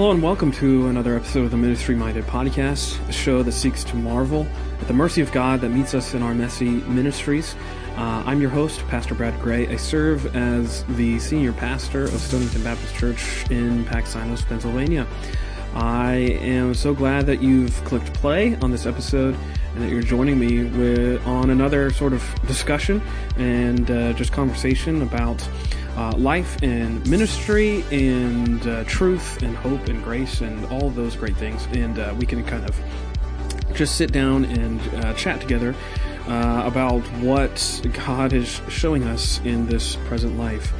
Hello and welcome to another episode of the Ministry Minded Podcast, a show that seeks to marvel at the mercy of God that meets us in our messy ministries. Uh, I'm your host, Pastor Brad Gray. I serve as the senior pastor of Stonington Baptist Church in Paxinos, Pennsylvania. I am so glad that you've clicked play on this episode and that you're joining me with on another sort of discussion and uh, just conversation about uh, life and ministry and uh, truth and hope and grace and all those great things. And uh, we can kind of just sit down and uh, chat together uh, about what God is showing us in this present life.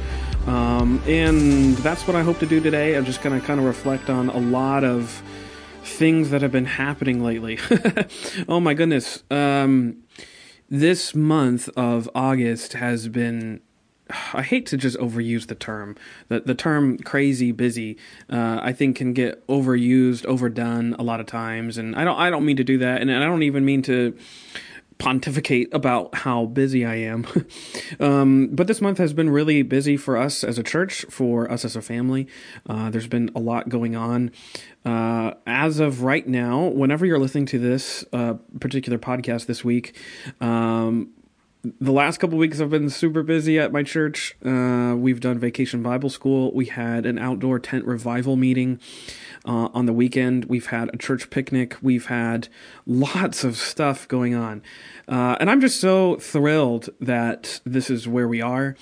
Um, and that's what I hope to do today. I'm just going to kind of reflect on a lot of things that have been happening lately. oh my goodness. Um, this month of August has been I hate to just overuse the term. The the term crazy busy, uh, I think, can get overused, overdone a lot of times, and I don't I don't mean to do that, and I don't even mean to pontificate about how busy I am. um, but this month has been really busy for us as a church, for us as a family. Uh, there's been a lot going on. Uh, as of right now, whenever you're listening to this uh, particular podcast this week, um, the last couple weeks I've been super busy at my church. Uh, we've done Vacation Bible School. We had an outdoor tent revival meeting uh, on the weekend. We've had a church picnic. We've had lots of stuff going on. Uh, and I'm just so thrilled that this is where we are.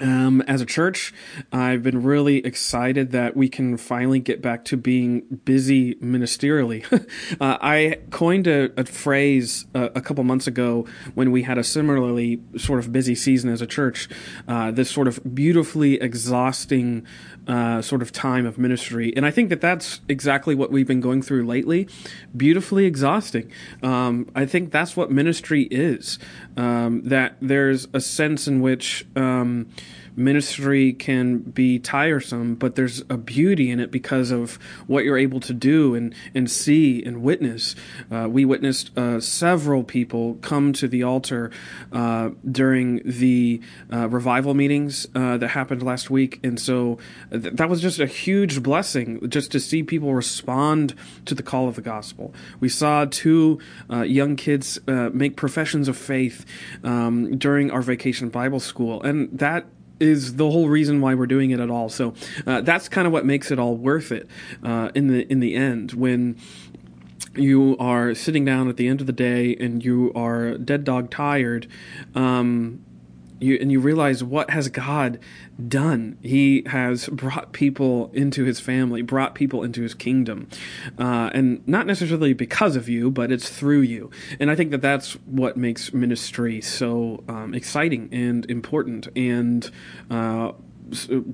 Um, as a church, I've been really excited that we can finally get back to being busy ministerially. uh, I coined a, a phrase a, a, couple months ago when we had a similarly sort of busy season as a church, uh, this sort of beautifully exhausting uh, sort of time of ministry. And I think that that's exactly what we've been going through lately. Beautifully exhausting. Um, I think that's what ministry is. Um, that there's a sense in which. Um, ministry can be tiresome, but there's a beauty in it because of what you're able to do and, and see and witness. Uh, we witnessed uh, several people come to the altar uh, during the uh, revival meetings uh, that happened last week. And so th- that was just a huge blessing just to see people respond to the call of the gospel. We saw two uh, young kids make professions of faith um, during our vacation Bible school. And that is the whole reason why we're doing it at all. So uh, that's kind of what makes it all worth it uh, in the in the end when you are sitting down at the end of the day and you are dead dog tired um, you and you realize what has God done. He has brought people into His family, brought people into His kingdom, uh, and not necessarily because of you, but it's through you. And I think that that's what makes ministry so um, exciting and important, and uh,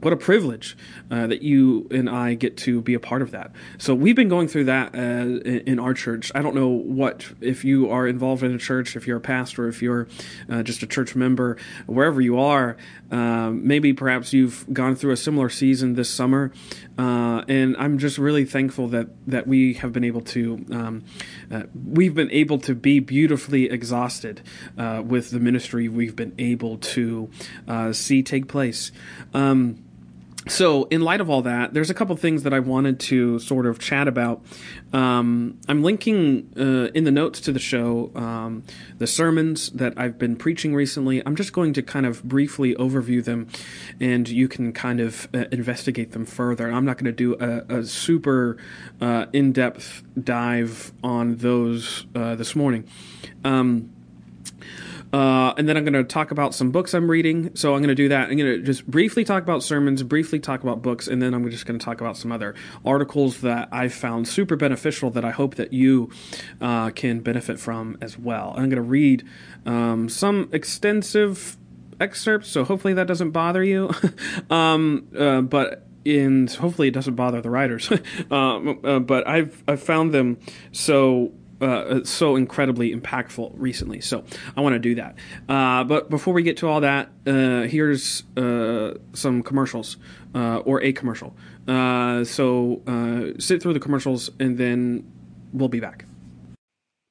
what a privilege uh, that you and I get to be a part of that. So we've been going through that uh, in our church. I don't know what if you are involved in a church, if you're a pastor, if you're uh, just a church member, wherever you are. Um, maybe perhaps you've gone through a similar season this summer, uh, and I'm just really thankful that that we have been able to um, uh, we've been able to be beautifully exhausted uh, with the ministry we've been able to see take place. Um, so, in light of all that, there's a couple things that I wanted to sort of chat about. Um, I'm linking uh, in the notes to the show um, the sermons that I've been preaching recently. I'm just going to kind of briefly overview them, and you can kind of uh, investigate them further. I'm not going to do a, a super uh, in depth dive on those uh, this morning. Um, uh, and then I'm going to talk about some books I'm reading. So I'm going to do that. I'm going to just briefly talk about sermons, briefly talk about books, and then I'm just going to talk about some other articles that I found super beneficial that I hope that you uh, can benefit from as well. I'm going to read um, some extensive excerpts, so hopefully that doesn't bother you. um, uh, but and hopefully it doesn't bother the writers. Um, uh, but I've I've found them so uh, so incredibly impactful recently. So I want to do that. Uh, but before we get to all that, uh, here's uh, some commercials uh, or a commercial. So sit through the commercials and then we'll be back.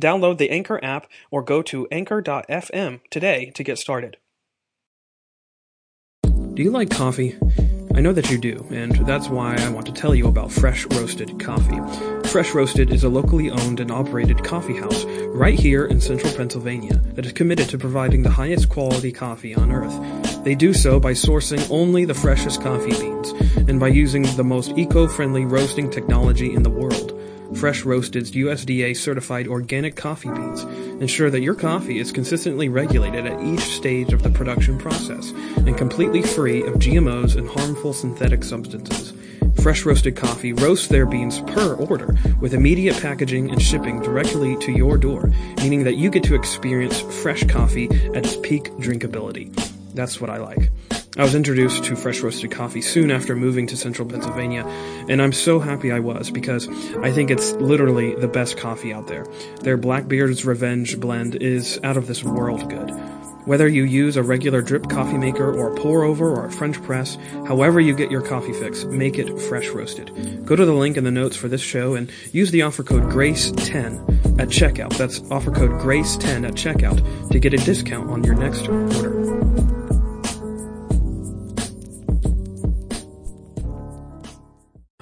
Download the Anchor app or go to anchor.fm today to get started. Do you like coffee? I know that you do, and that's why I want to tell you about Fresh Roasted Coffee. Fresh Roasted is a locally owned and operated coffee house right here in central Pennsylvania that is committed to providing the highest quality coffee on earth. They do so by sourcing only the freshest coffee beans and by using the most eco friendly roasting technology in the world. Fresh Roasted's USDA certified organic coffee beans ensure that your coffee is consistently regulated at each stage of the production process and completely free of GMOs and harmful synthetic substances. Fresh Roasted Coffee roasts their beans per order with immediate packaging and shipping directly to your door, meaning that you get to experience fresh coffee at its peak drinkability. That's what I like. I was introduced to fresh roasted coffee soon after moving to central Pennsylvania, and I'm so happy I was because I think it's literally the best coffee out there. Their Blackbeard's Revenge blend is out of this world good. Whether you use a regular drip coffee maker or a pour over or a French press, however you get your coffee fix, make it fresh roasted. Go to the link in the notes for this show and use the offer code GRACE10 at checkout. That's offer code GRACE10 at checkout to get a discount on your next order.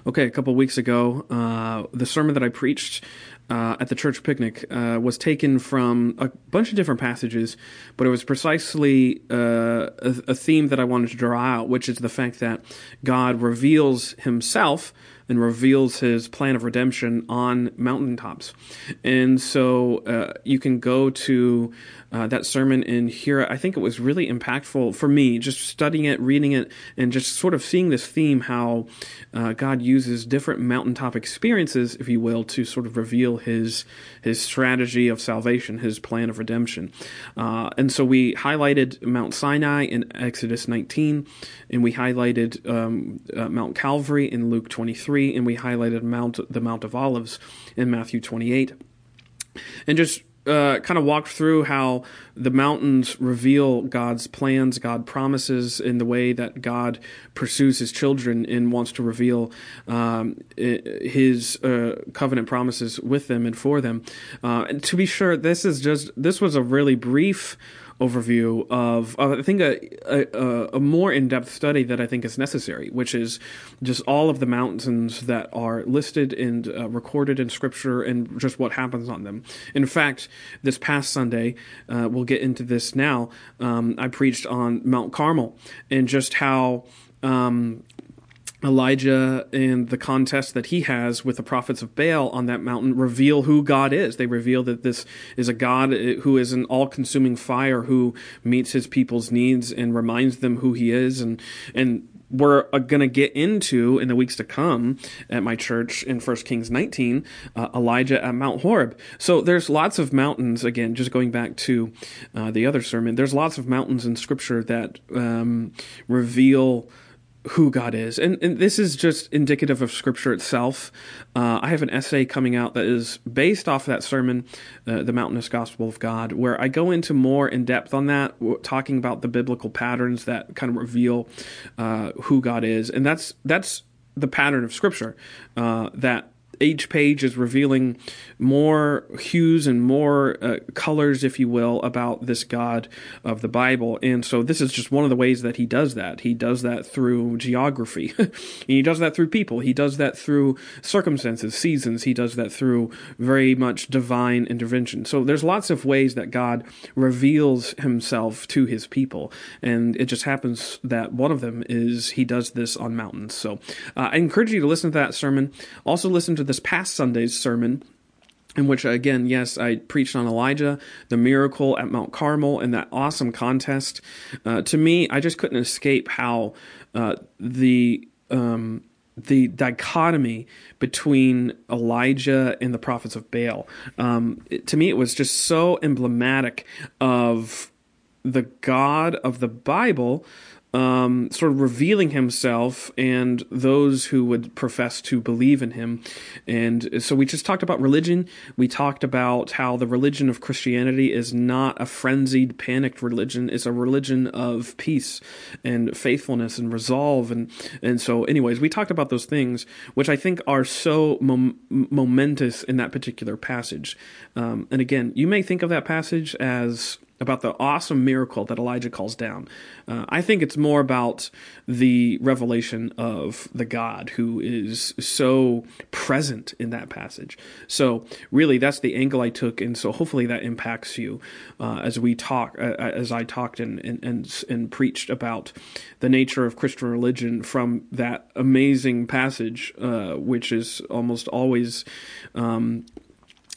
Okay, a couple weeks ago, uh, the sermon that I preached uh, at the church picnic uh, was taken from a bunch of different passages, but it was precisely uh, a, a, theme that I wanted to draw out, which is the fact that God reveals Himself and reveals His plan of redemption on mountaintops. And so uh, you can go to uh, that sermon and hear it. I think it was really impactful for me, just studying it, reading it, and just sort of seeing this theme how uh, God uses different mountaintop experiences, if you will, to sort of reveal His His strategy of salvation, His plan of redemption. Uh, and so we highlighted Mount Sinai in Exodus 19, and we highlighted um, uh, Mount Calvary in Luke 23, and we highlighted Mount the Mount of Olives in Matthew 28 and just uh, kind of walked through how the mountains reveal God's plans, God promises in the way that God pursues His children and wants to reveal um, His uh, covenant promises with them and for them. Uh, and to be sure, this is just this was a really brief overview of, uh, I think, a, a, a more in depth study that I think is necessary, which is just all of the mountains that are listed and uh, recorded in Scripture and just what happens on them. In fact, this past Sunday, uh, we'll get into this now, um, I preached on Mount Carmel and just how. Um, Elijah and the contest that he has with the prophets of Baal on that mountain reveal who God is. They reveal that this is a God who is an all consuming fire who meets his people's needs and reminds them who he is. And, and we're uh, going to get into in the weeks to come at my church in 1 Kings 19, uh, Elijah at Mount Horeb. So there's lots of mountains, again, just going back to uh, the other sermon, there's lots of mountains in Scripture that um, reveal who God is. And, and this is just indicative of Scripture itself. Uh, I have an essay coming out that is based off that sermon, uh, The Mountainous Gospel of God, where I go into more in depth on that, talking about the biblical patterns that kind of reveal uh, who God is. And that's, that's the pattern of Scripture uh, that each page is revealing more hues and more uh, colors, if you will, about this God of the Bible. And so this is just one of the ways that he does that. He does that through geography. he does that through people. He does that through circumstances, seasons. He does that through very much divine intervention. So there's lots of ways that God reveals himself to his people. And it just happens that one of them is he does this on mountains. So uh, I encourage you to listen to that sermon. Also listen to this past Sunday's sermon in which again yes i preached on elijah the miracle at mount carmel and that awesome contest uh, to me i just couldn't escape how uh, the um, the dichotomy between Elijah and the prophets of Baal. Um, it, to me, it was just so emblematic of the God of the Bible um, sort of revealing himself and those who would profess to believe in him. And so we just talked about religion. We talked about how the religion of Christianity is not a frenzied, panicked religion. It's a religion of peace and faithfulness and resolve. And, and so, anyways, we talked about those things, which I think are so mom- momentous in that particular passage. Um, and again, you may think of that passage as about the awesome miracle that Elijah calls down. Uh, I think it's more about the revelation of the God who is so present in that passage. So, really, that's the angle I took, and so hopefully that impacts you uh, as we talk, uh, uh as I talked and, and, and and preached about the nature of Christian religion from that amazing passage, uh, which is almost always. Um,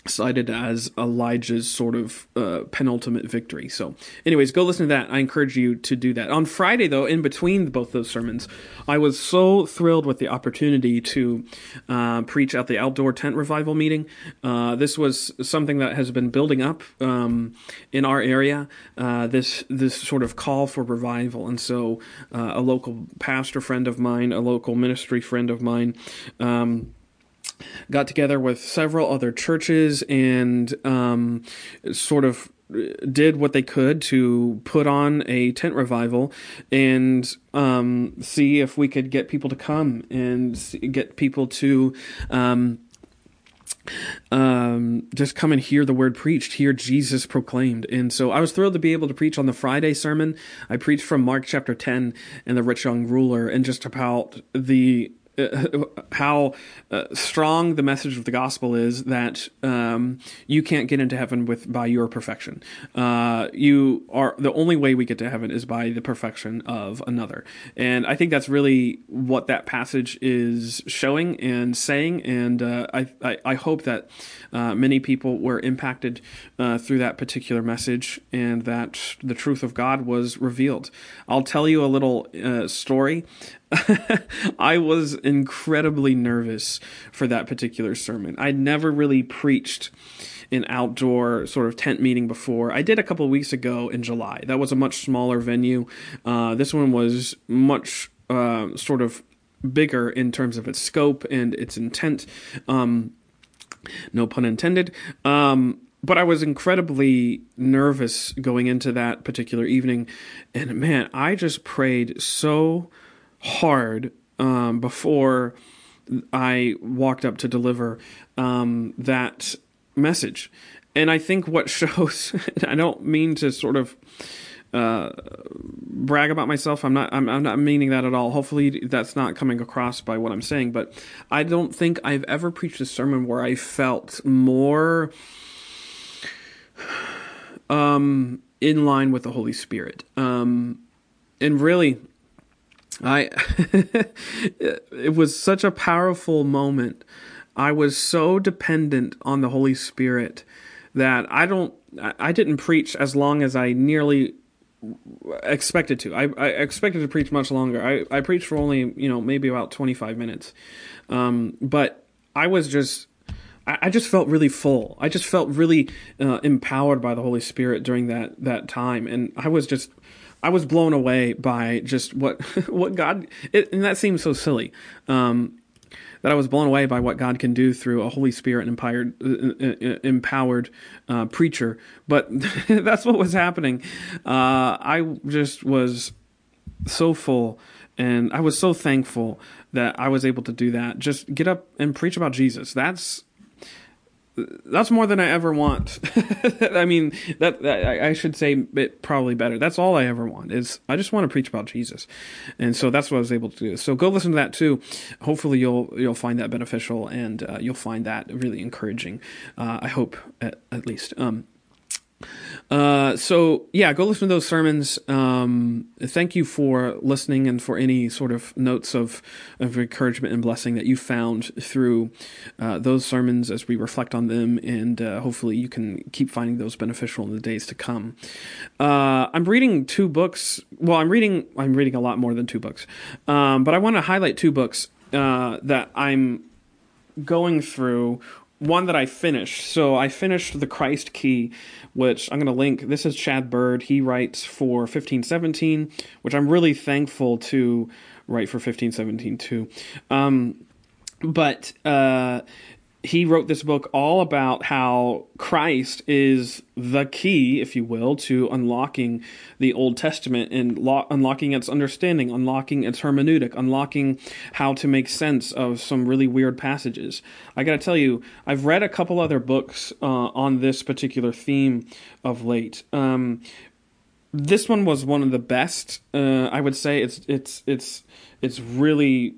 cited as Elijah's sort of uh, penultimate victory. So, anyways, go listen to that. I encourage you to do that. On Friday, though, in between both those sermons, I was so thrilled with the opportunity to uh, preach at the outdoor tent revival meeting. Uh, this was something that has been building up um, in our area. Uh, this this sort of call for revival, and so uh, a local pastor friend of mine, a local ministry friend of mine. Um, got together with several other churches and um, sort of did what they could to put on a tent revival and um, see if we could get people to come and get people to um, um, just come and hear the word preached, hear Jesus proclaimed. And so I was thrilled to be able to preach on the Friday sermon. I preached from Mark chapter 10 and the rich young ruler and just about the uh, how uh, strong the message of the gospel is that um, you can't get into heaven with by your perfection. Uh, you are the only way we get to heaven is by the perfection of another, and I think that's really what that passage is showing and saying. And uh, I, I, I hope that uh, many people were impacted uh, through that particular message, and that the truth of God was revealed. I'll tell you a little story. I was incredibly nervous for that particular sermon. I'd never really preached an outdoor sort of tent meeting before. I did a couple weeks ago in July. That was a much smaller venue. Uh, this one was much uh, sort of bigger in terms of its scope and its intent. Um, no pun intended. Um, but I was incredibly nervous going into that particular evening. And man, I just prayed so hard um, before I walked up to deliver um, that message. And I think what shows, I don't mean to sort of uh, brag about myself. I'm not. I'm, I'm, not meaning that at all. Hopefully, that's not coming across by what I'm saying. But I don't think I've ever preached a sermon where I felt more um, in line with the Holy Spirit. Um, and really, I it was such a powerful moment. I was so dependent on the Holy Spirit that I don't I didn't preach as long as I nearly expected to. I, I expected to preach much longer. I, I preached for only, you know, maybe about 25 minutes. Um, but I was just I just felt really full. I just felt really uh, empowered by the Holy Spirit during that that time, and I was just I was blown away by just what what God it, and that seems so silly. Um, that I was blown away by what God can do through a Holy Spirit empowered, uh, uh, empowered uh, preacher. But that's what was happening. Uh, I just was so full And I was so thankful that I was able to do that. Just get up and preach about Jesus. That's that's more than I ever want. I mean, that, that, I should say it probably better. That's all I ever want is I just want to preach about Jesus, and so that's what I was able to do. So go listen to that too. Hopefully you'll you'll find that beneficial and uh, you'll find that really encouraging. Uh, I hope at, at least. Um, uh, so yeah, go listen to those sermons. Um, thank you for listening and for any sort of notes of, of encouragement and blessing that you found through uh, those sermons as we reflect on them, and uh, hopefully you can keep finding those beneficial in the days to come. Uh, I'm reading two books. Well, I'm reading. I'm reading a lot more than two books, um, but I want to highlight two books uh, that I'm going through one that I finished. So I finished The Christ Key, which I'm going to link. This is Chad Bird. He writes for 1517, which I'm really thankful to write for 1517 too. Um, but uh, he wrote this book all about how Christ is the key, if you will, to unlocking the Old Testament and lo- unlocking its understanding, unlocking its hermeneutic, unlocking how to make sense of some really weird passages. I got to tell you, I've read a couple other books uh, on this particular theme of late. Um, this one was one of the best. Uh, I would say it's it's it's it's really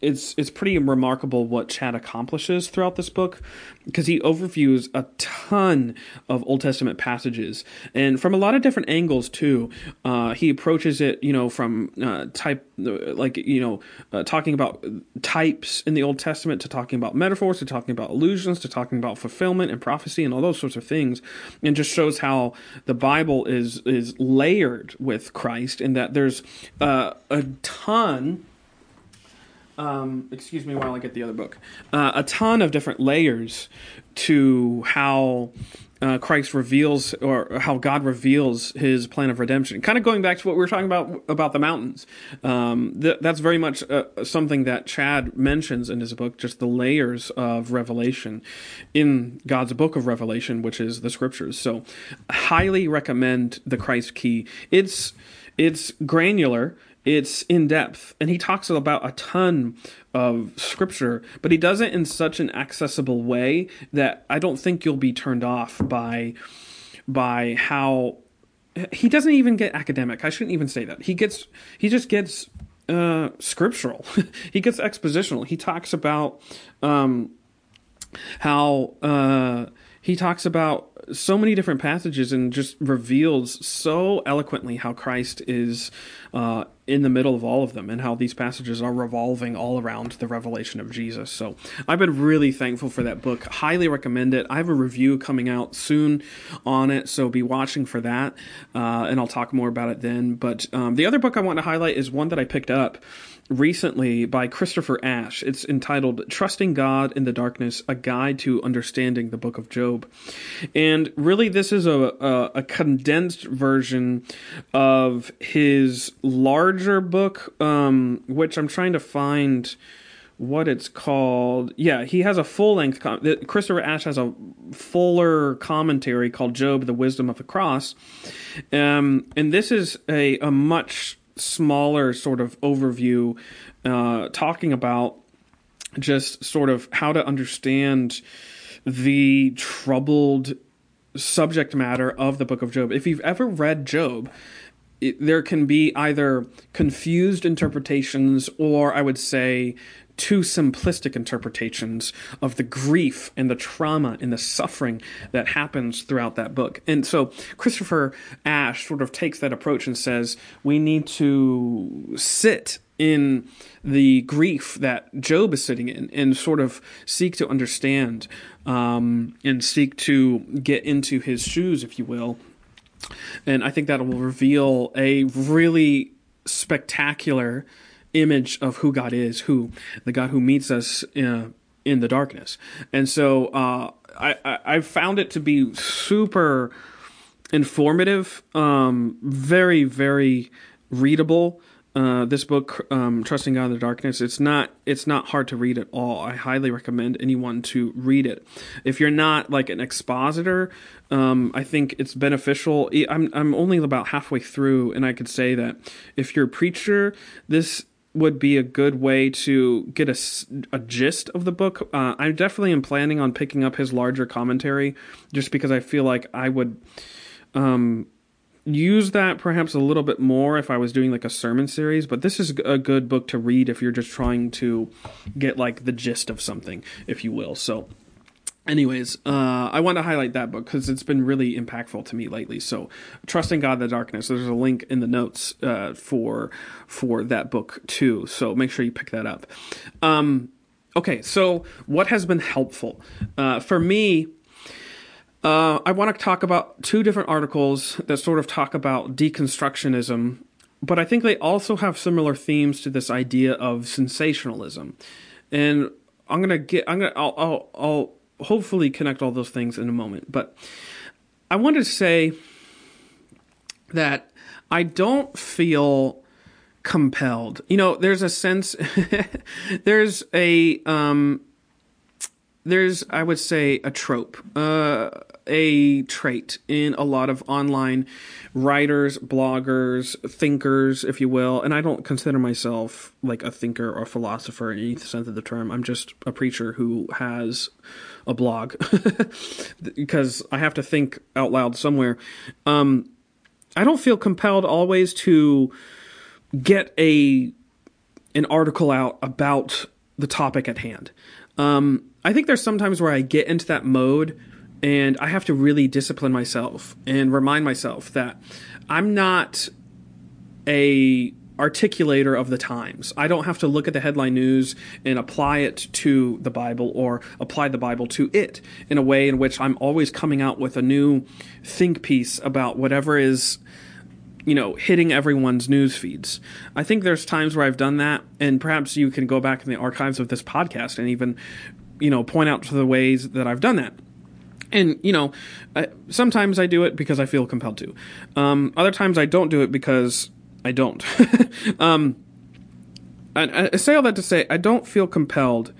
it's it's pretty remarkable what Chad accomplishes throughout this book because he overviews a ton of Old Testament passages and from a lot of different angles too. Uh, he approaches it, you know, from uh, type like you know, uh, talking about types in the Old Testament to talking about metaphors to talking about allusions to talking about fulfillment and prophecy and all those sorts of things, and just shows how the Bible is is layered with Christ and that there's uh, a ton um, excuse me while I get the other book, uh, a ton of different layers to how uh, Christ reveals or how God reveals His plan of redemption. Kind of going back to what we were talking about about the mountains. Um, th- that's very much uh, something that Chad mentions in his book, just the layers of revelation in God's book of Revelation, which is the Scriptures. So, highly recommend the Christ Key. It's it's granular it's in depth, and he talks about a ton of scripture, but he does it in such an accessible way that I don't think you'll be turned off by by how he doesn't even get academic. I shouldn't even say that. He gets he just gets uh, scriptural. he gets expositional. He talks about um, how uh, he talks about so many different passages and just reveals so eloquently how Christ is uh, in the middle of all of them and how these passages are revolving all around the revelation of Jesus. So I've been really thankful for that book. Highly recommend it. I have a review coming out soon on it, so be watching for that, uh, and I'll talk more about it then. But um, the other book I want to highlight is one that I picked up recently by Christopher Ash. It's entitled Trusting God in the Darkness A Guide to Understanding the Book of Job. And really, this is a, a, a condensed version of his larger book, um, which I'm trying to find what it's called. Yeah, he has a full length. Com- Christopher Ash has a fuller commentary called Job: The Wisdom of the Cross, um, and this is a a much smaller sort of overview uh, talking about just sort of how to understand the troubled subject matter of the book of Job. If you've ever read Job, it, there can be either confused interpretations or I would say too simplistic interpretations of the grief and the trauma and the suffering that happens throughout that book. And so Christopher Ash sort of takes that approach and says we need to sit in the grief that Job is sitting in and sort of seek to understand um, and seek to get into his shoes, if you will. And I think that will reveal a really spectacular image of who God is, who the God who meets us in, uh, in the darkness. And so uh, I, I, found it to be super informative, um, very very readable. uh, this book, um, "Trusting God in the Darkness," it's not it's not hard to read at all. I highly recommend anyone to read it. If you're not like an expositor, um, I think it's beneficial. I'm I'm only about halfway through, and I could say that if you're a preacher, this would be a good way to get a, a gist of the book. Uh, I definitely am planning on picking up his larger commentary, just because I feel like I would. Um, use that perhaps a little bit more if I was doing like a sermon series, but this is a good book to read if you're just trying to get like the gist of something, if you will. So, anyways, uh, I want to highlight that book because it's been really impactful to me lately. So, trusting God in the darkness. There's a link in the notes uh, for for that book too. So make sure you pick that up. Um, okay, so what has been helpful uh, for me? Uh, I want to talk about two different articles that sort of talk about deconstructionism, but I think they also have similar themes to this idea of sensationalism. And I'm gonna get, I'm gonna, I'll, I'll, I'll hopefully connect all those things in a moment. But I wanted to say that I don't feel compelled. You know, there's a sense, there's a, um, there's I would say a trope, uh, a trait in a lot of online writers, bloggers, thinkers, if you will. And I don't consider myself like a thinker or philosopher in any sense of the term. I'm just a preacher who has a blog because I have to think out loud somewhere. Um, I don't feel compelled always to get a an article out about the topic at hand. Um, I think there's sometimes where I get into that mode and I have to really discipline myself and remind myself that I'm not a articulator of the times. I don't have to look at the headline news and apply it to the Bible or apply the Bible to it in a way in which I'm always coming out with a new think piece about whatever is you know hitting everyone's news feeds. I think there's times where I've done that and perhaps you can go back in the archives of this podcast and even you know point out to the ways that I've done that. And you know, I, sometimes I do it because I feel compelled to. Um, other times I don't do it because I don't. um, I, I say all that to say I don't feel compelled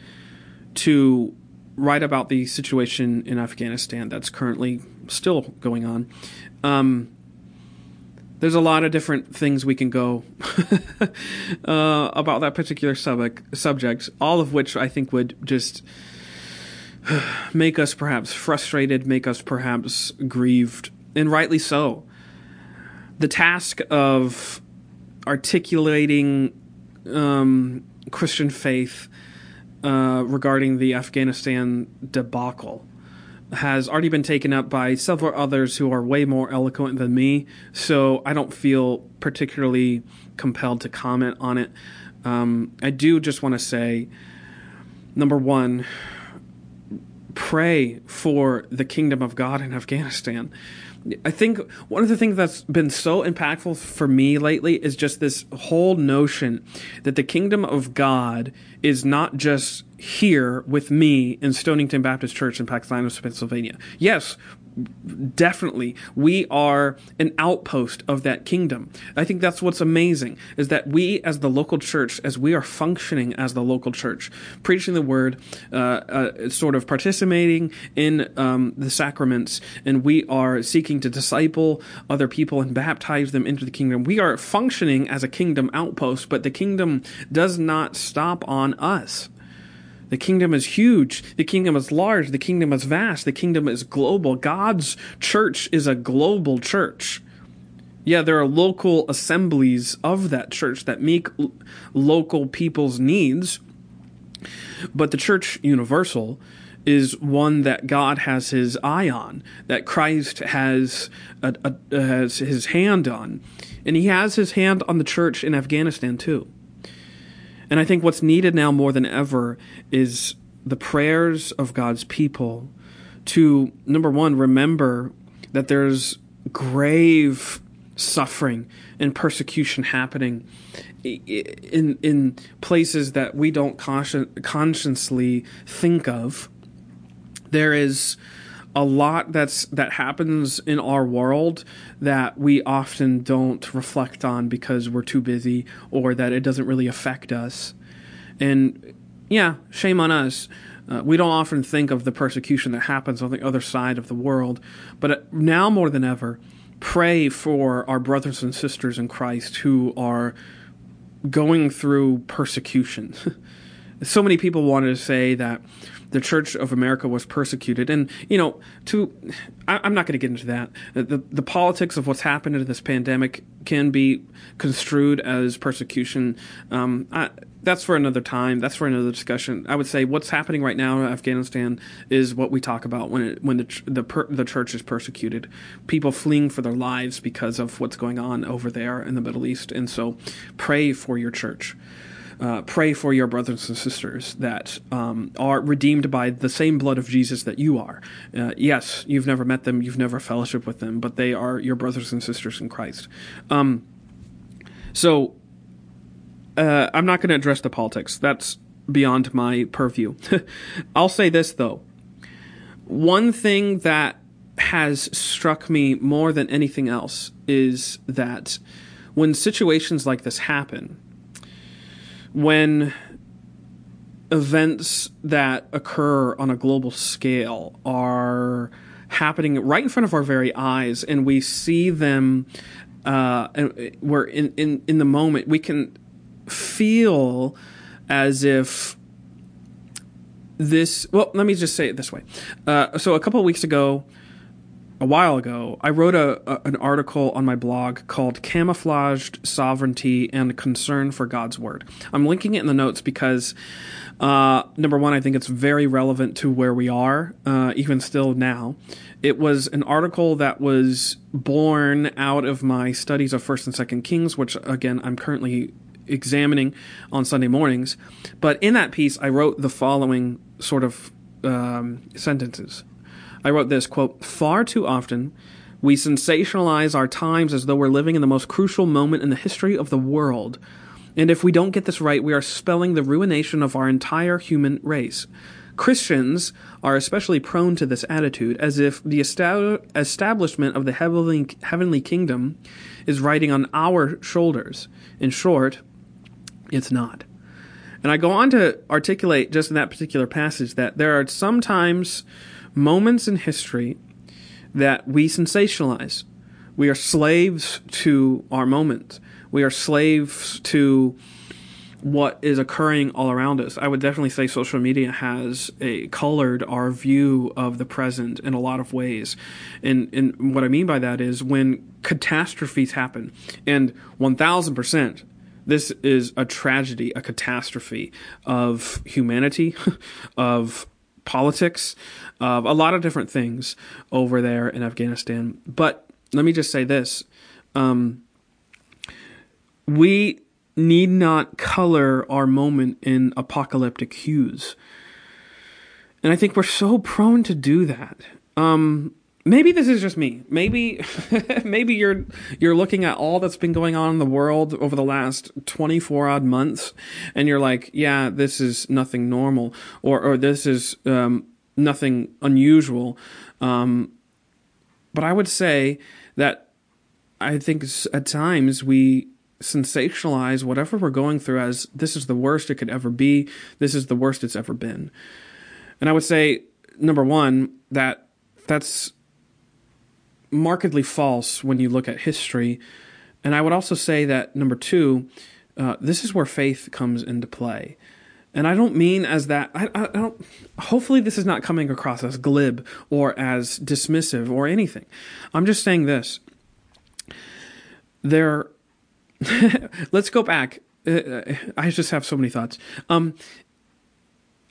to write about the situation in Afghanistan that's currently still going on. Um, there's a lot of different things we can go uh, about that particular subject, subject, all of which I think would just make us perhaps frustrated, make us perhaps grieved, and rightly so. The task of articulating um, Christian faith uh, regarding the Afghanistan debacle has already been taken up by several others who are way more eloquent than me, so I don't feel particularly compelled to comment on it. Um, I do just want to say number one, pray for the kingdom of God in Afghanistan. I think one of the things that's been so impactful for me lately is just this whole notion that the kingdom of God is not just here with me in Stonington Baptist Church in Paxinos, Pennsylvania. Yes, definitely we are an outpost of that kingdom. I think that's what's amazing is that we as the local church as we are functioning as the local church preaching the word uh, uh, sort of participating in um, the sacraments and we are seeking to disciple other people and baptize them into the kingdom. We are functioning as a kingdom outpost but the kingdom does not stop on us the kingdom is huge. The kingdom is large. The kingdom is vast. The kingdom is global. God's church is a global church. Yeah, there are local assemblies of that church that meet local people's needs, but the church universal is one that God has his eye on, that Christ has a, a, has his hand on. And he has his hand on the church in Afghanistan too. And I think what's needed now more than ever is the prayers of God's people to, number one, remember that there's grave suffering and persecution happening in in places that we don't consci- consciously think of. There is a lot that's that happens in our world that we often don't reflect on because we're too busy or that it doesn't really affect us. And yeah, shame on us. Uh, we don't often think of the persecution that happens on the other side of the world, but uh, now more than ever, pray for our brothers and sisters in Christ who are going through persecution. so many people wanted to say that the Church of America was persecuted, and you know, to I, am not going to get into that. The the politics of what's happened in this pandemic can be construed as persecution. Um, I, that's for another time. That's for another discussion. I would say what's happening right now in Afghanistan is what we talk about when it, when the the per, the church is persecuted, people fleeing for their lives because of what's going on over there in the Middle East. And so, pray for your church. Uh, pray for your brothers and sisters that um, are redeemed by the same blood of Jesus that you are. Uh, yes, you've never met them, you've never fellowship with them, but they are your brothers and sisters in Christ. Um, so uh, I'm not going to address the politics. That's beyond my purview. I'll say this though. One thing that has struck me more than anything else is that when situations like this happen, when events that occur on a global scale are happening right in front of our very eyes and we see them uh, we're in, in, in the moment we can feel as if this well let me just say it this way. Uh, so a couple of weeks ago a while ago i wrote a, a, an article on my blog called camouflaged sovereignty and concern for god's word i'm linking it in the notes because uh, number one i think it's very relevant to where we are uh, even still now it was an article that was born out of my studies of first and second kings which again i'm currently examining on Sunday mornings. But in that piece, I wrote the following sort of um, sentences. I wrote this quote: "Far too often." We sensationalize our times as though we're living in the most crucial moment in the history of the world. And if we don't get this right, we are spelling the ruination of our entire human race. Christians are especially prone to this attitude, as if the establishment of the heavenly, heavenly kingdom is riding on our shoulders. In short, it's not. And I go on to articulate just in that particular passage that there are sometimes moments in history that we sensationalize. We are slaves to our moment. We are slaves to what is occurring all around us. I would definitely say social media has a colored our view of the present in a lot of ways. And and what I mean by that is when catastrophes happen, and one thousand percent this is a tragedy, a catastrophe of humanity, of politics, of a lot of different things over there in Afghanistan. But let me just say this. Um, we need not color our moment in apocalyptic hues. And I think we're so prone to do that. Um, maybe this is just me. Maybe maybe you're you're looking at all that's been going on in the world over the last 24 odd months and you're like, yeah, this is nothing normal or or this is um, nothing unusual. Um, but I would say that I think at times we sensationalize whatever we're going through as this is the worst it could ever be. This is the worst it's ever been. And I would say number 1 that that's markedly false when you look at history. And I would also say that number two, uh, this is where faith comes into play. And I don't mean as that, I, I, don't, hopefully this is not coming across as glib or as dismissive or anything. I'm just saying this. There, let's go back. Uh, I just have so many thoughts. Um,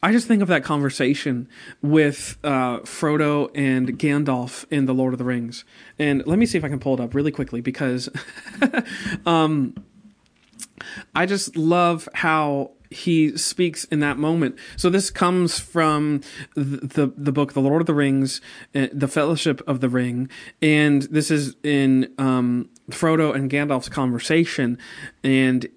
I just think of that conversation with uh, Frodo and Gandalf in The Lord of the Rings. And let me see if I can pull it up really quickly because um, I just love how he speaks in that moment. So this comes from the, the, the book The Lord of the Rings, uh, The Fellowship of the Ring, and this is in um, Frodo and Gandalf's conversation, and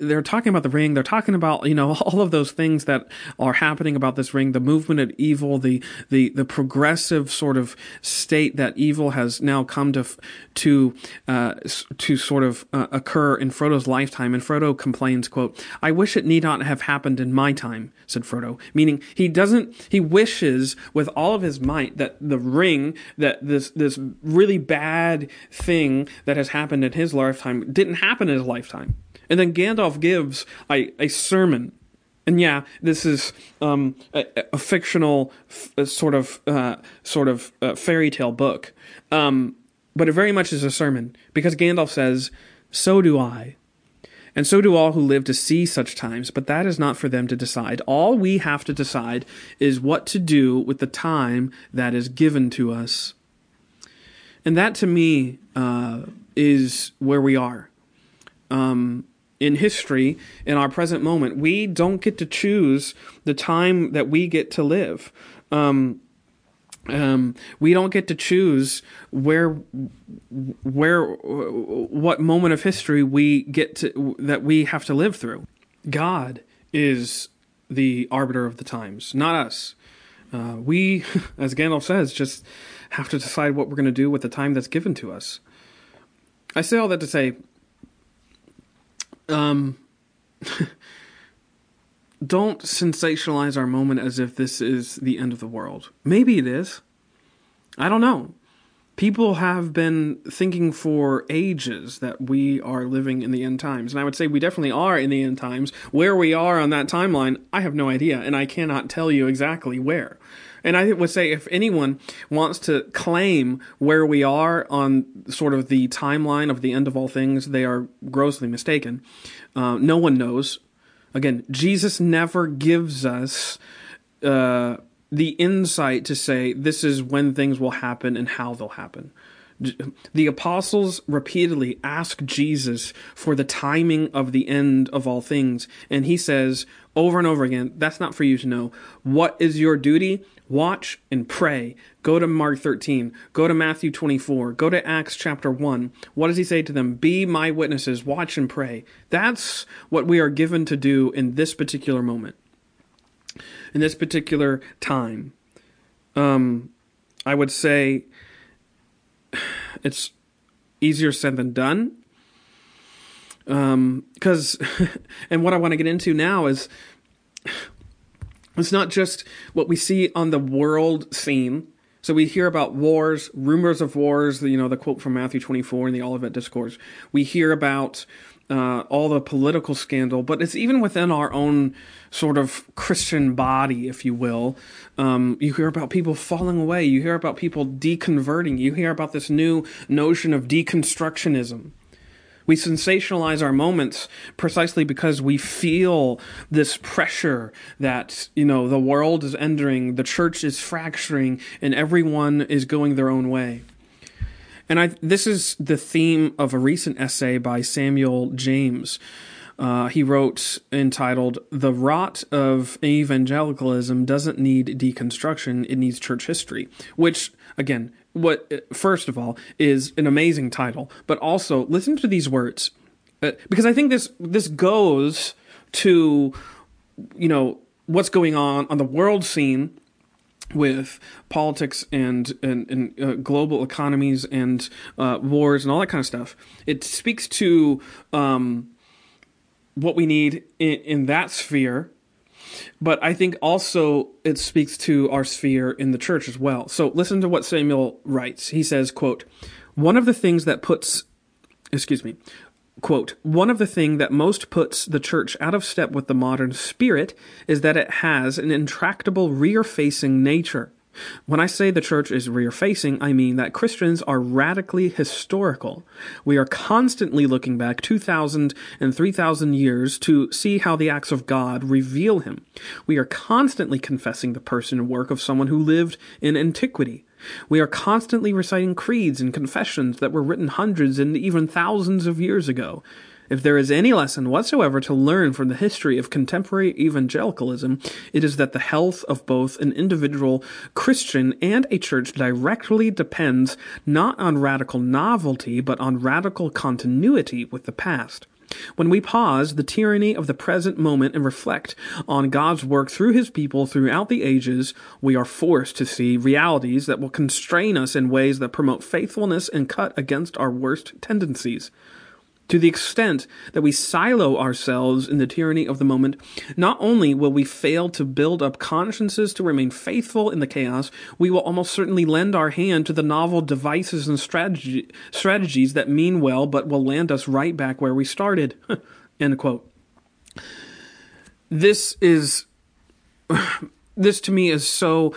they're talking about the ring. They're talking about you know all of those things that are happening about this ring. The movement of evil the the the progressive sort of state that evil has now come to to uh, to sort of uh, occur in Frodo's lifetime. And Frodo complains quote I wish it need not have happened in my time said Frodo. Meaning he doesn't he wishes with all of his might that the ring that this this really bad thing that has happened in his lifetime didn't happen in his lifetime and then Gandalf gives a, a sermon. And yeah, this is um, a, a, fictional sort of uh, sort of uh, fairy tale book, um, but it very much is a sermon because Gandalf says, "So do I, and so do all who live to see such times, but that is not for them to decide. All we have to decide is what to do with the time that is given to us. And that to me uh, is where we are. Um, in history, in our present moment. We don't get to choose the time that we get to live. Um, um, we don't get to choose where, where, what moment of history we get to that we have to live through. God is the arbiter of the times, not us. Uh, we, as Gandalf says, just have to decide what we're going to do with the time that's given to us. I say all that to say um, don't sensationalize our moment as if this is the end of the world. Maybe it is. I don't know. People have been thinking for ages that we are living in the end times. And I would say we definitely are in the end times. Where we are on that timeline, I have no idea. And I cannot tell you exactly where. And I would say if anyone wants to claim where we are on sort of the timeline of the end of all things, they are grossly mistaken. Uh, no one knows. Again, Jesus never gives us uh, the insight to say this is when things will happen and how they'll happen. The apostles repeatedly ask Jesus for the timing of the end of all things, and he says over and over again, That's not for you to know. What is your duty? Watch and pray. Go to Mark 13. Go to Matthew 24. Go to Acts chapter 1. What does he say to them? Be my witnesses. Watch and pray. That's what we are given to do in this particular moment, in this particular time. Um, I would say it's easier said than done. Um, because, and what I want to get into now is it's not just what we see on the world scene. So we hear about wars, rumors of wars, you know, the quote from Matthew 24 in the Olivet Discourse. We hear about uh, all the political scandal, but it's even within our own sort of Christian body, if you will. Um, you hear about people falling away. You hear about people deconverting. You hear about this new notion of deconstructionism. We sensationalize our moments precisely because we feel this pressure that, you know, the world is ending, the church is fracturing, and everyone is going their own way. And I, this is the theme of a recent essay by Samuel James. Uh, he wrote entitled The Rot of Evangelicalism Doesn't Need Deconstruction, It Needs Church History, which, again, what first of all is an amazing title, but also listen to these words uh, because I think this this goes to you know what's going on on the world scene with politics and and, and uh, global economies and uh, wars and all that kind of stuff. It speaks to um, what we need in, in that sphere but I think also it speaks to our sphere in the church as well. So listen to what Samuel writes. He says, quote, one of the things that puts, excuse me, quote, one of the thing that most puts the church out of step with the modern spirit is that it has an intractable rear facing nature. When I say the church is rear facing, I mean that Christians are radically historical. We are constantly looking back 2,000 and 3,000 years to see how the acts of God reveal him. We are constantly confessing the person and work of someone who lived in antiquity. We are constantly reciting creeds and confessions that were written hundreds and even thousands of years ago. If there is any lesson whatsoever to learn from the history of contemporary evangelicalism, it is that the health of both an individual Christian and a church directly depends not on radical novelty, but on radical continuity with the past. When we pause the tyranny of the present moment and reflect on God's work through his people throughout the ages, we are forced to see realities that will constrain us in ways that promote faithfulness and cut against our worst tendencies. To the extent that we silo ourselves in the tyranny of the moment, not only will we fail to build up consciences to remain faithful in the chaos, we will almost certainly lend our hand to the novel devices and strategy, strategies that mean well but will land us right back where we started. End quote. This is, this to me is so,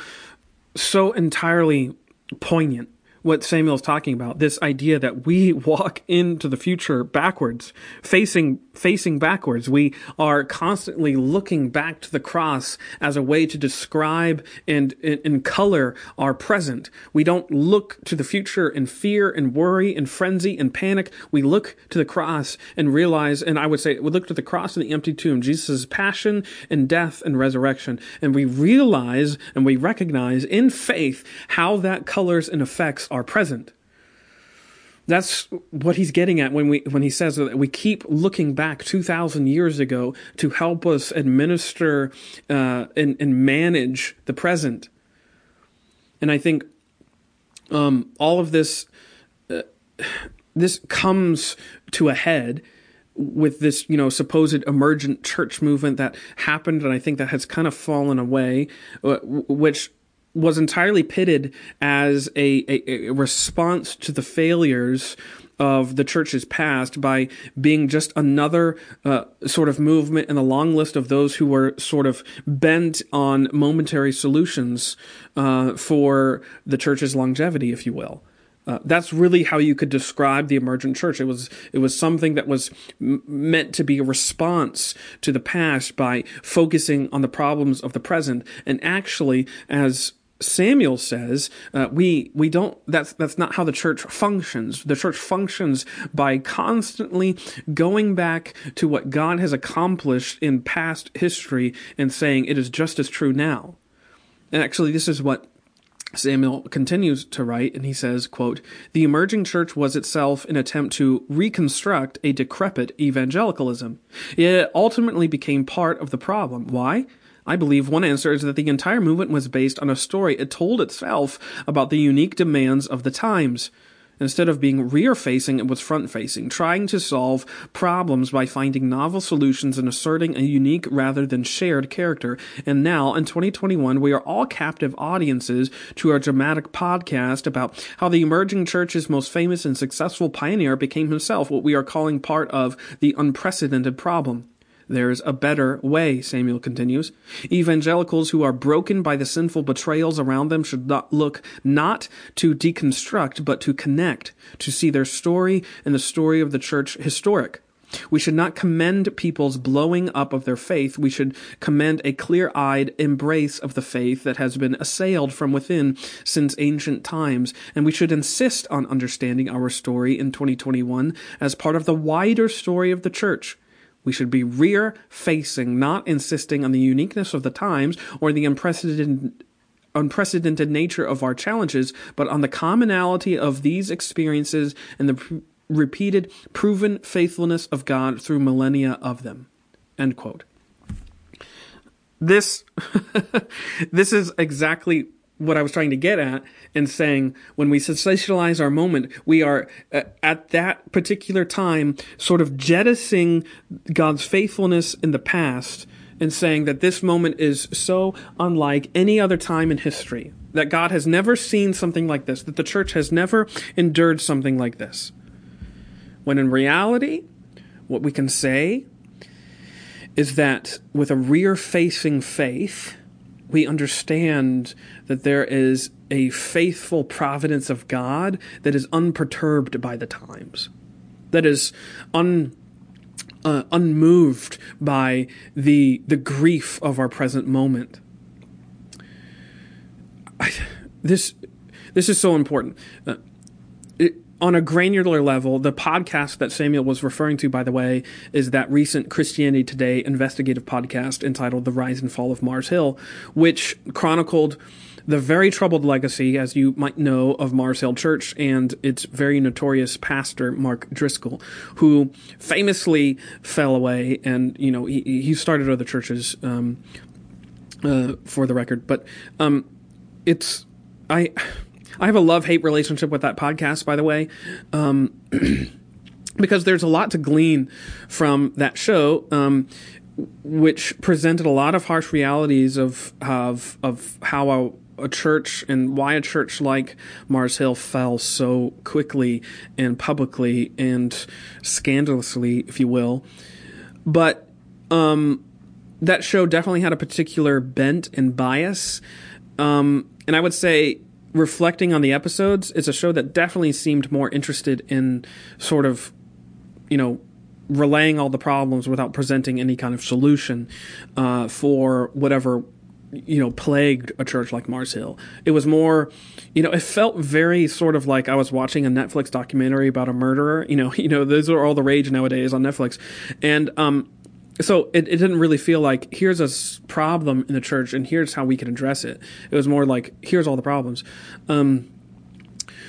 so entirely poignant what Samuel's talking about. This idea that we walk into the future backwards, facing facing backwards. We are constantly looking back to the cross as a way to describe and, and, color our present. We don't look to the future in fear and worry and frenzy and panic. We look to the cross and realize, and I would say, we look to the cross and the empty tomb, Jesus' passion and death and resurrection. And we realize and we recognize in faith how that colors and affects our present. That's what he's getting at when we when he says that we keep looking back two thousand years ago to help us administer uh, and and manage the present. And I think um, all of this uh, this comes to a head with this you know supposed emergent church movement that happened, and I think that has kind of fallen away, uh, which was entirely pitted as a, a, a response to the failures of the church's past by being just another uh, sort of movement in the long list of those who were sort of bent on momentary solutions uh, for the church's longevity, if you will. Uh, that's really how you could describe the emergent church. It was it was something that was m- meant to be a response to the past by focusing on the problems of the present, and actually, as Samuel says uh, we we don't that's that's not how the church functions. The church functions by constantly going back to what God has accomplished in past history and saying it is just as true now. And actually, this is what Samuel continues to write, and he says, quote, The emerging church was itself an attempt to reconstruct a decrepit evangelicalism. It ultimately became part of the problem. Why? I believe one answer is that the entire movement was based on a story it told itself about the unique demands of the times. Instead of being rear facing, it was front facing, trying to solve problems by finding novel solutions and asserting a unique rather than shared character. And now, in 2021, we are all captive audiences to our dramatic podcast about how the emerging church's most famous and successful pioneer became himself what we are calling part of the unprecedented problem. There's a better way, Samuel continues. Evangelicals who are broken by the sinful betrayals around them should not look not to deconstruct, but to connect, to see their story and the story of the church historic. We should not commend people's blowing up of their faith. We should commend a clear eyed embrace of the faith that has been assailed from within since ancient times. And we should insist on understanding our story in 2021 as part of the wider story of the church. We should be rear facing, not insisting on the uniqueness of the times or the unprecedented unprecedented nature of our challenges, but on the commonality of these experiences and the repeated, proven faithfulness of God through millennia of them. End quote. This, this is exactly what I was trying to get at and saying when we sensationalize our moment, we are uh, at that particular time sort of jettisoning God's faithfulness in the past and saying that this moment is so unlike any other time in history, that God has never seen something like this, that the church has never endured something like this. When in reality, what we can say is that with a rear facing faith, we understand that there is a faithful providence of God that is unperturbed by the times, that is un, uh, unmoved by the the grief of our present moment. I, this this is so important. Uh, on a granular level, the podcast that Samuel was referring to, by the way, is that recent Christianity Today investigative podcast entitled The Rise and Fall of Mars Hill, which chronicled the very troubled legacy, as you might know, of Mars Hill Church and its very notorious pastor, Mark Driscoll, who famously fell away and, you know, he, he started other churches, um, uh, for the record. But um, it's, I, I have a love hate relationship with that podcast, by the way. Um, because there's a lot to glean from that show. Um, which presented a lot of harsh realities of of of how a, a, church and why a church like Mars Hill fell so quickly and publicly and scandalously, if you will. But um, that show definitely had a particular bent and bias, um, and I would say. Reflecting on the episodes, it's a show that definitely seemed more interested in sort of, you know, relaying all the problems without presenting any kind of solution uh, for whatever you know plagued a church like Mars Hill. It was more, you know, it felt very sort of like I was watching a Netflix documentary about a murderer. You know, you know, those are all the rage nowadays on Netflix, and um, so it, it didn't really feel like here's a problem in the church and here's how we can address it. It was more like here's all the problems. Um,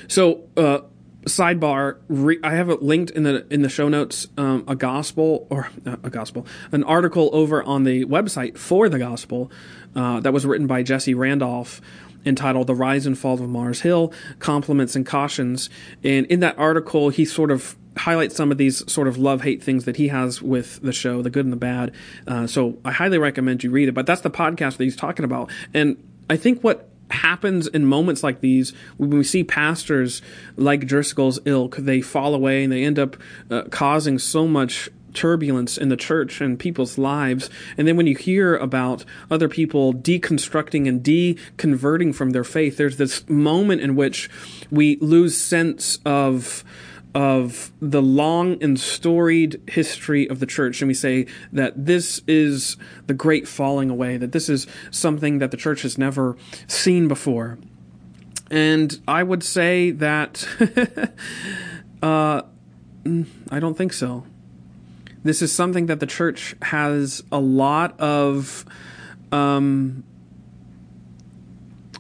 so uh, sidebar re- i have it linked in the in the show notes um, a gospel or uh, a gospel an article over on the website for the gospel uh, that was written by jesse randolph entitled the rise and fall of mars hill compliments and cautions and in that article he sort of highlights some of these sort of love hate things that he has with the show the good and the bad uh, so i highly recommend you read it but that's the podcast that he's talking about and i think what happens in moments like these when we see pastors like Driscoll's ilk, they fall away and they end up uh, causing so much turbulence in the church and people's lives. And then when you hear about other people deconstructing and deconverting from their faith, there's this moment in which we lose sense of of the long and storied history of the church, and we say that this is the great falling away, that this is something that the church has never seen before. And I would say that uh, I don't think so. This is something that the church has a lot of um,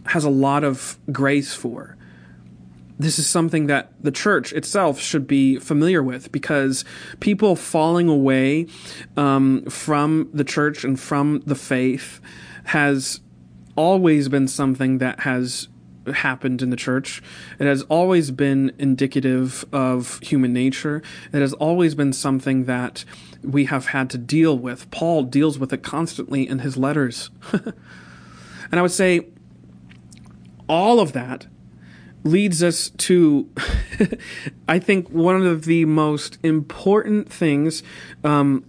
has a lot of grace for this is something that the church itself should be familiar with because people falling away um, from the church and from the faith has always been something that has happened in the church. It has always been indicative of human nature. It has always been something that we have had to deal with. Paul deals with it constantly in his letters. and I would say all of that leads us to, I think, one of the most important things. Um,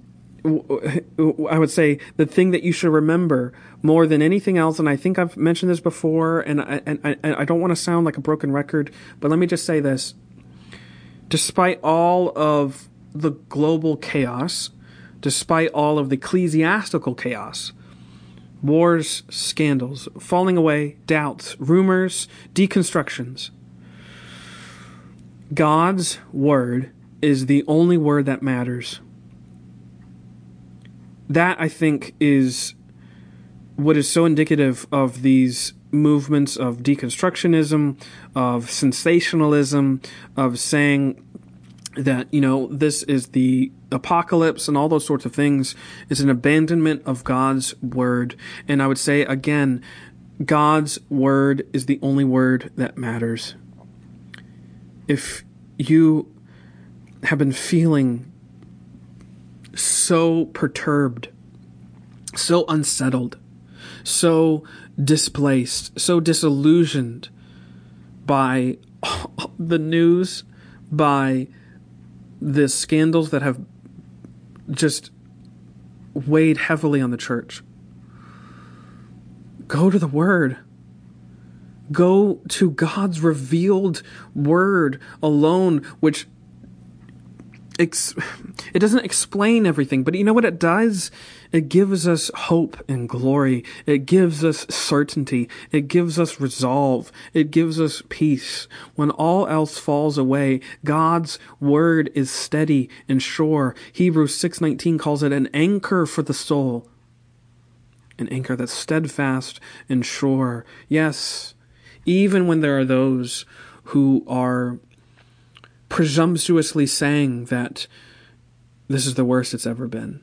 I would say the thing that you should remember more than anything else, and I think I've mentioned this before, and I, and I, I don't want to sound like a broken record, but let me just say this. Despite all of the global chaos, despite all of the ecclesiastical chaos, wars, scandals, falling away, doubts, rumors, deconstructions. God's word is the only word that matters. That, I think, is what is so indicative of these movements of deconstructionism, of sensationalism, of saying that you know this is the apocalypse and all those sorts of things is an abandonment of God's word. And I would say again God's word is the only word that matters. If you have been feeling so perturbed so unsettled so displaced so disillusioned by the news by the scandals that have just weighed heavily on the church. Go to the Word. Go to God's revealed Word alone, which ex- it doesn't explain everything, but you know what it does? It gives us hope and glory. It gives us certainty. It gives us resolve. It gives us peace. When all else falls away, God's word is steady and sure. Hebrews 6:19 calls it an anchor for the soul. an anchor that's steadfast and sure. Yes, even when there are those who are presumptuously saying that this is the worst it's ever been,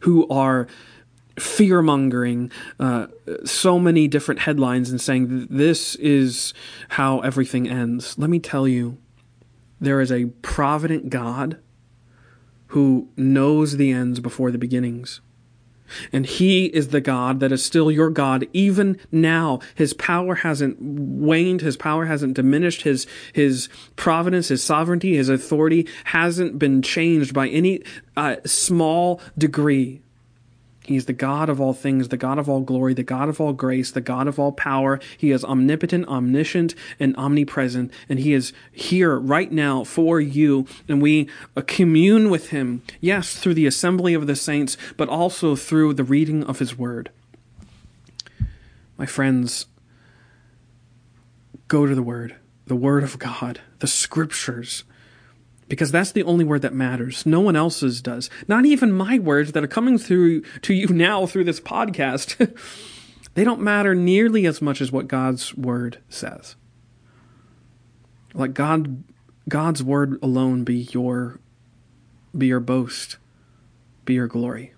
who are fear mongering uh, so many different headlines and saying this is how everything ends. Let me tell you, there is a provident God who knows the ends before the beginnings. And he is the God that is still your God even now. His power hasn't waned, his power hasn't diminished, his his providence, his sovereignty, his authority hasn't been changed by any uh, small degree. He is the God of all things, the God of all glory, the God of all grace, the God of all power. He is omnipotent, omniscient, and omnipresent. And He is here right now for you. And we uh, commune with Him, yes, through the assembly of the saints, but also through the reading of His Word. My friends, go to the Word, the Word of God, the Scriptures because that's the only word that matters. No one else's does. Not even my words that are coming through to you now through this podcast. they don't matter nearly as much as what God's word says. Let God God's word alone be your be your boast, be your glory.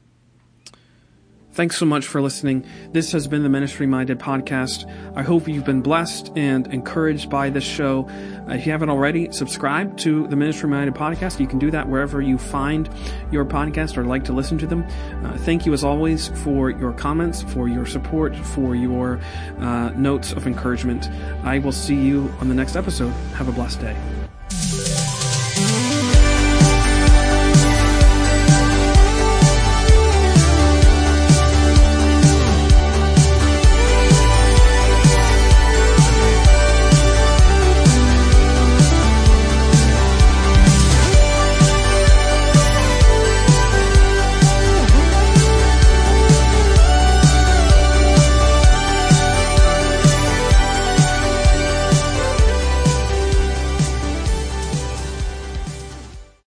Thanks so much for listening. This has been the Ministry Minded Podcast. I hope you've been blessed and encouraged by this show. If you haven't already, subscribe to the Ministry Minded Podcast. You can do that wherever you find your podcast or like to listen to them. Uh, thank you, as always, for your comments, for your support, for your uh, notes of encouragement. I will see you on the next episode. Have a blessed day.